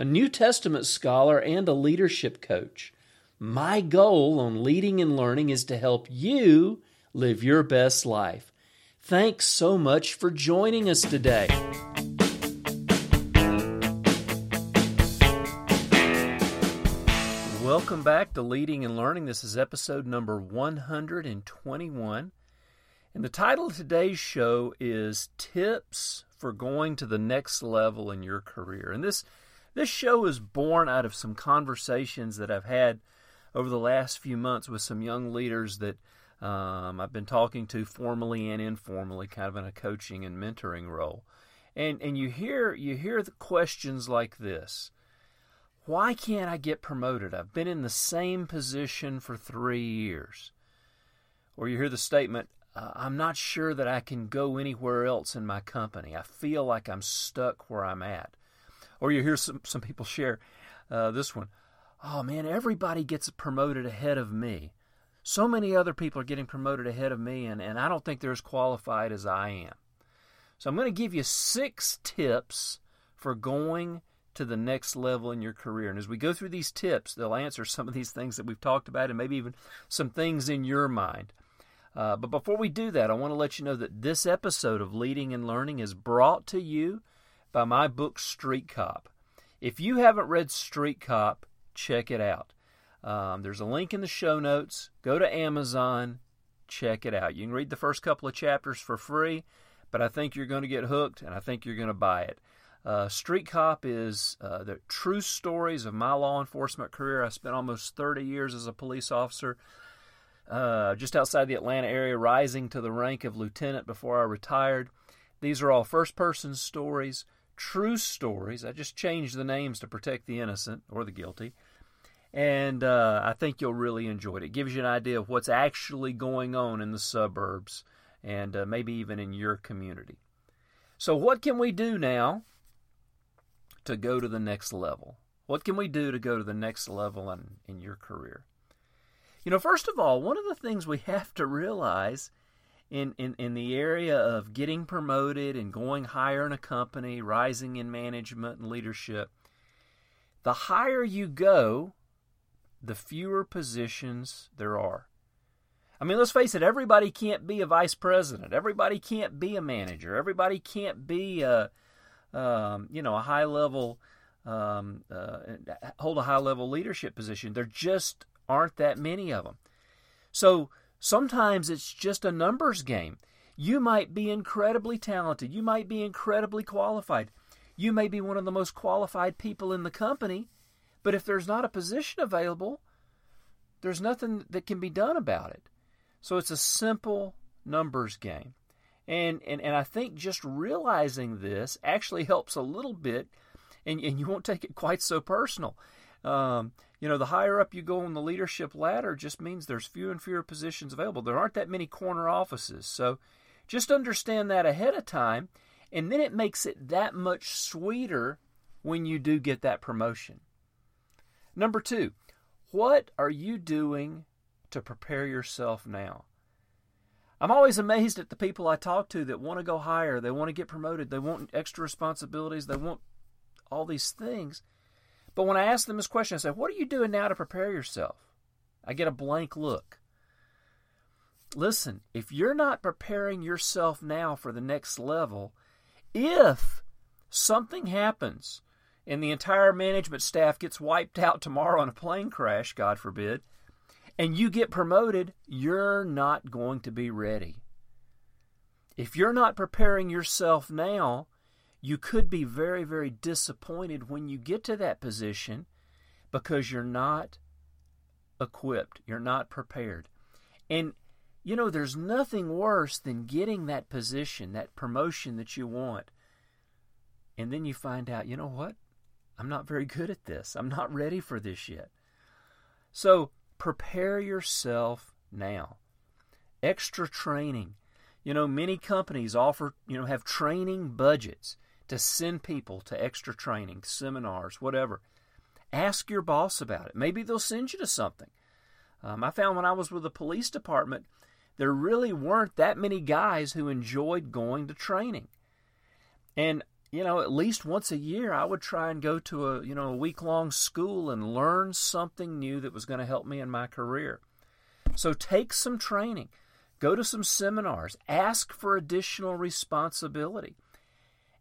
a New Testament scholar, and a leadership coach. My goal on leading and learning is to help you live your best life. Thanks so much for joining us today. Welcome back to Leading and Learning. This is episode number 121. And the title of today's show is Tips for Going to the Next Level in Your Career. And this this show is born out of some conversations that I've had over the last few months with some young leaders that um, I've been talking to formally and informally, kind of in a coaching and mentoring role. And and you hear you hear the questions like this. Why can't I get promoted? I've been in the same position for three years. Or you hear the statement, uh, I'm not sure that I can go anywhere else in my company. I feel like I'm stuck where I'm at. Or you hear some, some people share uh, this one, oh man, everybody gets promoted ahead of me. So many other people are getting promoted ahead of me, and, and I don't think they're as qualified as I am. So I'm going to give you six tips for going to the next level in your career. And as we go through these tips, they'll answer some of these things that we've talked about and maybe even some things in your mind. Uh, but before we do that, I want to let you know that this episode of Leading and Learning is brought to you by my book, Street Cop. If you haven't read Street Cop, check it out. Um, there's a link in the show notes. Go to Amazon, check it out. You can read the first couple of chapters for free, but I think you're going to get hooked and I think you're going to buy it. Uh, Street Cop is uh, the true stories of my law enforcement career. I spent almost 30 years as a police officer uh, just outside the Atlanta area, rising to the rank of lieutenant before I retired. These are all first person stories, true stories. I just changed the names to protect the innocent or the guilty. And uh, I think you'll really enjoy it. It gives you an idea of what's actually going on in the suburbs and uh, maybe even in your community. So, what can we do now to go to the next level? What can we do to go to the next level in, in your career? You know, first of all, one of the things we have to realize in, in, in the area of getting promoted and going higher in a company, rising in management and leadership, the higher you go, the fewer positions there are. I mean, let's face it, everybody can't be a vice president. Everybody can't be a manager. Everybody can't be a, um, you know, a high level, um, uh, hold a high level leadership position. There just aren't that many of them. So sometimes it's just a numbers game. You might be incredibly talented. You might be incredibly qualified. You may be one of the most qualified people in the company, but if there's not a position available, there's nothing that can be done about it. So it's a simple numbers game. And, and, and I think just realizing this actually helps a little bit, and, and you won't take it quite so personal. Um, you know, the higher up you go on the leadership ladder just means there's fewer and fewer positions available. There aren't that many corner offices. So just understand that ahead of time, and then it makes it that much sweeter when you do get that promotion. Number two, what are you doing to prepare yourself now? I'm always amazed at the people I talk to that want to go higher, they want to get promoted, they want extra responsibilities, they want all these things. But when I ask them this question, I say, What are you doing now to prepare yourself? I get a blank look. Listen, if you're not preparing yourself now for the next level, if something happens and the entire management staff gets wiped out tomorrow in a plane crash, God forbid, and you get promoted, you're not going to be ready. If you're not preparing yourself now, you could be very, very disappointed when you get to that position because you're not equipped, you're not prepared. And, you know, there's nothing worse than getting that position, that promotion that you want. And then you find out, you know what? I'm not very good at this. I'm not ready for this yet. So prepare yourself now. Extra training. You know, many companies offer, you know, have training budgets to send people to extra training, seminars, whatever. Ask your boss about it. Maybe they'll send you to something. Um, I found when I was with the police department, there really weren't that many guys who enjoyed going to training. And you know, at least once a year, I would try and go to a you know a week long school and learn something new that was going to help me in my career. So take some training, go to some seminars, ask for additional responsibility,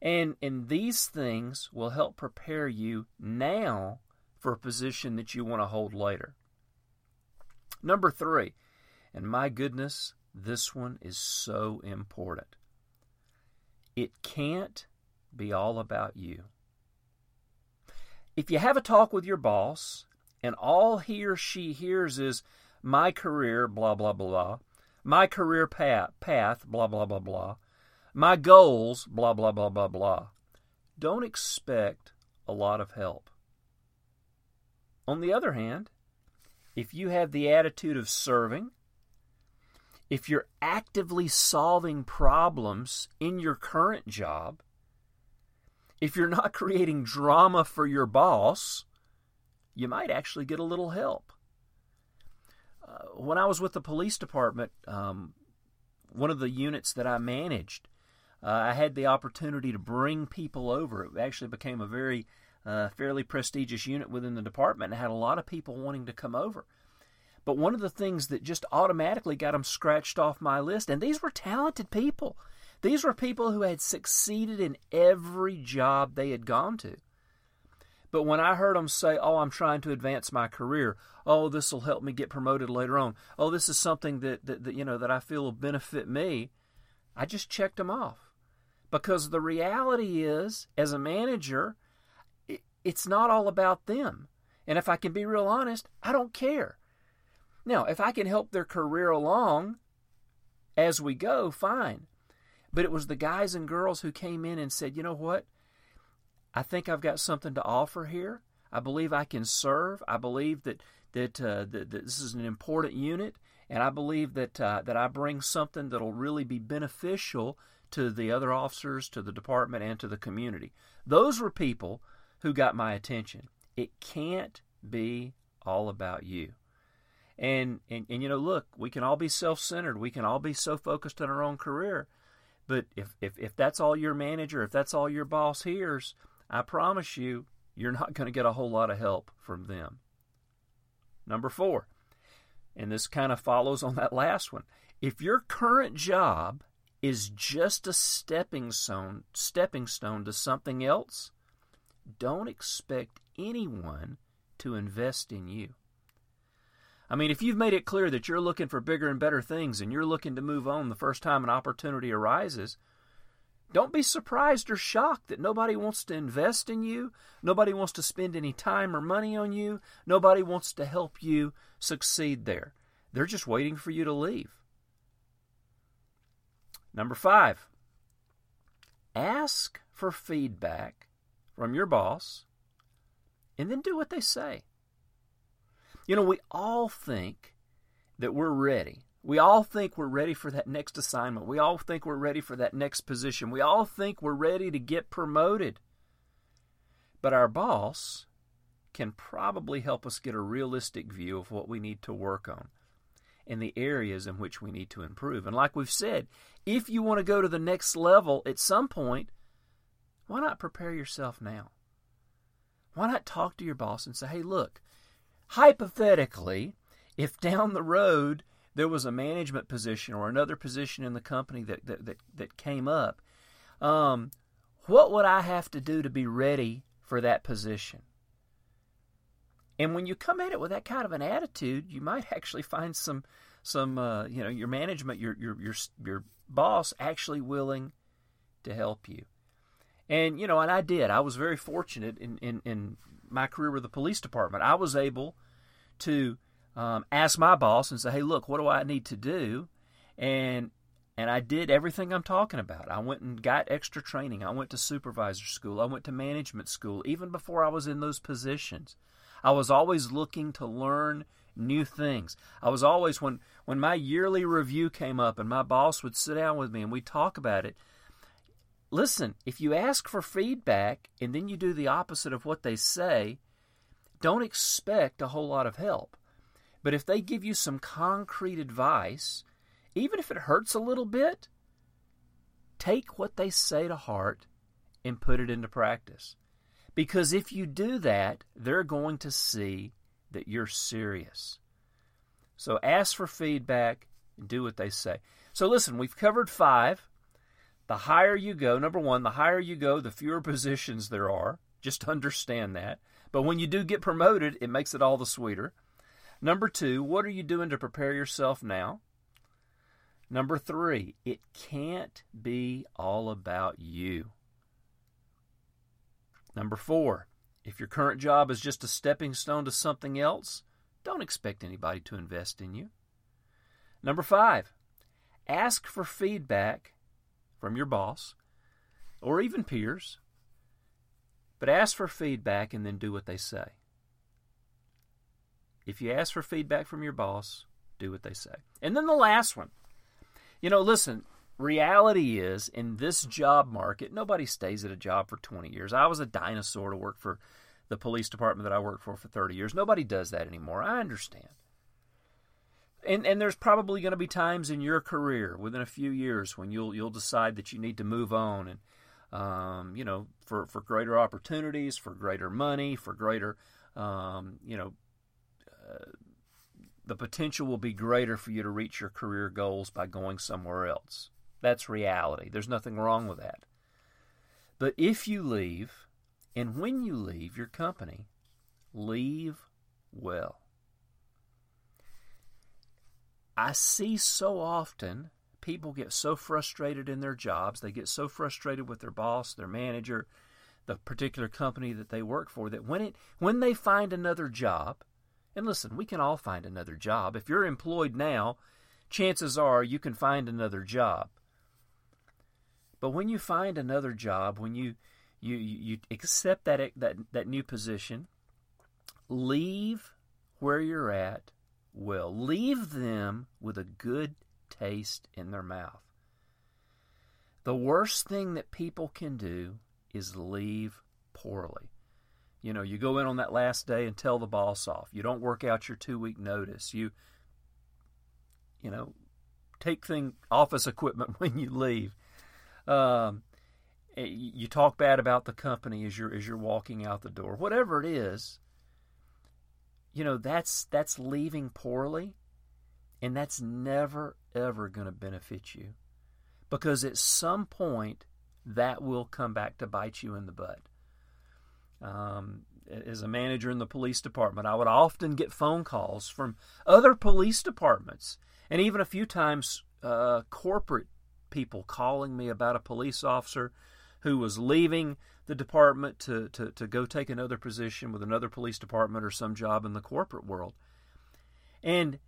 and and these things will help prepare you now for a position that you want to hold later. Number three, and my goodness, this one is so important. It can't be all about you. If you have a talk with your boss and all he or she hears is my career, blah, blah, blah, my career path, path, blah, blah, blah, blah, my goals, blah, blah, blah, blah, blah, don't expect a lot of help. On the other hand, if you have the attitude of serving, if you're actively solving problems in your current job, if you're not creating drama for your boss, you might actually get a little help. Uh, when I was with the police department, um, one of the units that I managed, uh, I had the opportunity to bring people over. It actually became a very uh, fairly prestigious unit within the department and had a lot of people wanting to come over. But one of the things that just automatically got them scratched off my list, and these were talented people. These were people who had succeeded in every job they had gone to. But when I heard them say, Oh, I'm trying to advance my career, oh, this will help me get promoted later on, oh, this is something that, that, that, you know that I feel will benefit me, I just checked them off. Because the reality is, as a manager, it's not all about them. And if I can be real honest, I don't care. Now, if I can help their career along as we go, fine. But it was the guys and girls who came in and said, you know what? I think I've got something to offer here. I believe I can serve. I believe that that, uh, that, that this is an important unit, and I believe that uh, that I bring something that'll really be beneficial to the other officers, to the department, and to the community. Those were people who got my attention. It can't be all about you. And, and, and you know, look, we can all be self centered. We can all be so focused on our own career. But if, if, if that's all your manager, if that's all your boss hears, I promise you, you're not going to get a whole lot of help from them. Number four, and this kind of follows on that last one. If your current job is just a stepping stone, stepping stone to something else, don't expect anyone to invest in you. I mean, if you've made it clear that you're looking for bigger and better things and you're looking to move on the first time an opportunity arises, don't be surprised or shocked that nobody wants to invest in you, nobody wants to spend any time or money on you, nobody wants to help you succeed there. They're just waiting for you to leave. Number five, ask for feedback from your boss and then do what they say. You know, we all think that we're ready. We all think we're ready for that next assignment. We all think we're ready for that next position. We all think we're ready to get promoted. But our boss can probably help us get a realistic view of what we need to work on and the areas in which we need to improve. And like we've said, if you want to go to the next level at some point, why not prepare yourself now? Why not talk to your boss and say, hey, look, hypothetically, if down the road there was a management position or another position in the company that that that, that came up, um, what would I have to do to be ready for that position? And when you come at it with that kind of an attitude, you might actually find some some uh, you know your management, your your your your boss actually willing to help you. And you know, and I did. I was very fortunate in in, in my career with the police department, I was able to um, ask my boss and say, "Hey, look, what do I need to do?" and and I did everything I'm talking about. I went and got extra training. I went to supervisor school. I went to management school. Even before I was in those positions, I was always looking to learn new things. I was always when when my yearly review came up and my boss would sit down with me and we talk about it. Listen, if you ask for feedback and then you do the opposite of what they say, don't expect a whole lot of help. But if they give you some concrete advice, even if it hurts a little bit, take what they say to heart and put it into practice. Because if you do that, they're going to see that you're serious. So ask for feedback and do what they say. So listen, we've covered five. The higher you go, number one, the higher you go, the fewer positions there are. Just understand that. But when you do get promoted, it makes it all the sweeter. Number two, what are you doing to prepare yourself now? Number three, it can't be all about you. Number four, if your current job is just a stepping stone to something else, don't expect anybody to invest in you. Number five, ask for feedback from your boss or even peers, but ask for feedback and then do what they say. If you ask for feedback from your boss, do what they say. And then the last one. You know, listen, reality is in this job market, nobody stays at a job for 20 years. I was a dinosaur to work for the police department that I worked for for 30 years. Nobody does that anymore. I understand. And and there's probably going to be times in your career within a few years when you'll you'll decide that you need to move on and um, you know for for greater opportunities, for greater money, for greater um, you know uh, the potential will be greater for you to reach your career goals by going somewhere else. That's reality. There's nothing wrong with that. But if you leave, and when you leave your company, leave well. I see so often people get so frustrated in their jobs, they get so frustrated with their boss, their manager, the particular company that they work for that when it when they find another job, and listen, we can all find another job. If you're employed now, chances are you can find another job. But when you find another job, when you you you accept that that that new position, leave where you're at well. Leave them with a good taste in their mouth. The worst thing that people can do is leave poorly. You know, you go in on that last day and tell the boss off. You don't work out your two week notice. You, you know, take thing office equipment when you leave. Um, eh, you talk bad about the company as you're as you're walking out the door. Whatever it is, you know that's that's leaving poorly, and that's never ever going to benefit you, because at some point that will come back to bite you in the butt. Um, as a manager in the police department, I would often get phone calls from other police departments, and even a few times uh, corporate people calling me about a police officer who was leaving the department to, to, to go take another position with another police department or some job in the corporate world. And,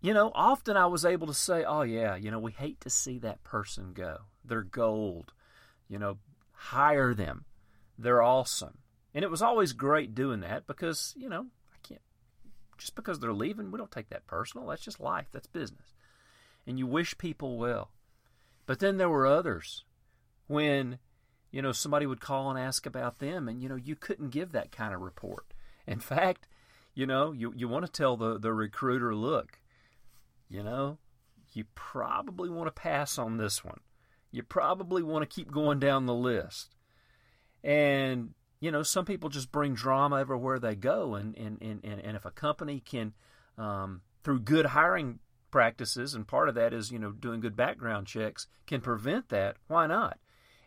you know, often I was able to say, oh, yeah, you know, we hate to see that person go. They're gold. You know, hire them. They're awesome. And it was always great doing that because, you know, I can't, just because they're leaving, we don't take that personal. That's just life, that's business. And you wish people well. But then there were others when, you know, somebody would call and ask about them, and, you know, you couldn't give that kind of report. In fact, you know, you, you want to tell the, the recruiter, look, you know, you probably want to pass on this one. You probably want to keep going down the list. And, you know, some people just bring drama everywhere they go. And, and, and, and if a company can, um, through good hiring practices, and part of that is you know doing good background checks, can prevent that. Why not?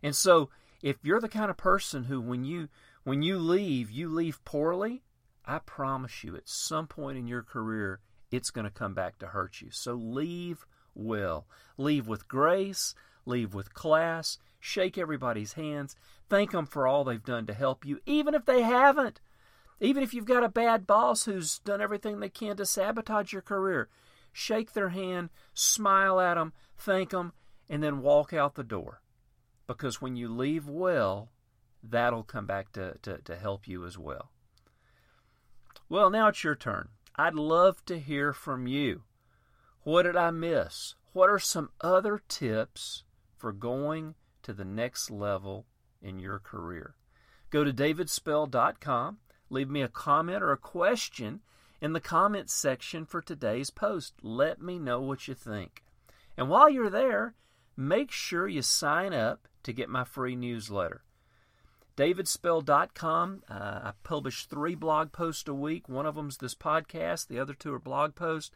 And so, if you're the kind of person who, when you when you leave, you leave poorly, I promise you, at some point in your career, it's going to come back to hurt you. So leave well. Leave with grace. Leave with class. Shake everybody's hands. Thank them for all they've done to help you, even if they haven't. Even if you've got a bad boss who's done everything they can to sabotage your career, shake their hand, smile at them, thank them, and then walk out the door. Because when you leave well, that'll come back to, to, to help you as well. Well, now it's your turn. I'd love to hear from you. What did I miss? What are some other tips for going to the next level in your career? Go to davidspell.com, leave me a comment or a question in the comments section for today's post. Let me know what you think. And while you're there, make sure you sign up to get my free newsletter. DavidSpell.com. Uh, I publish three blog posts a week. One of them's this podcast, the other two are blog posts.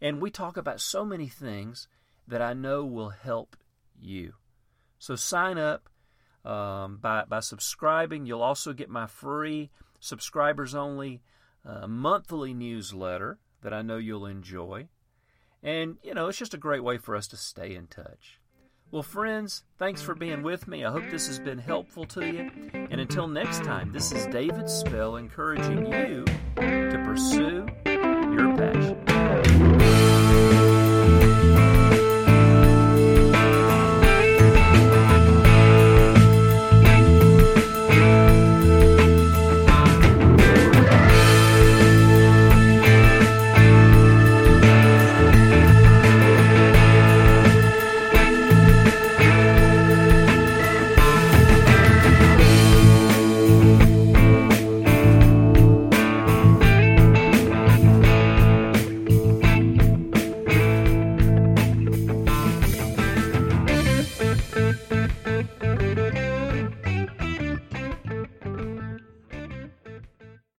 And we talk about so many things that I know will help you. So sign up um, by, by subscribing. You'll also get my free subscribers only monthly newsletter that I know you'll enjoy. And, you know, it's just a great way for us to stay in touch. Well, friends, thanks for being with me. I hope this has been helpful to you. And until next time, this is David Spell encouraging you to pursue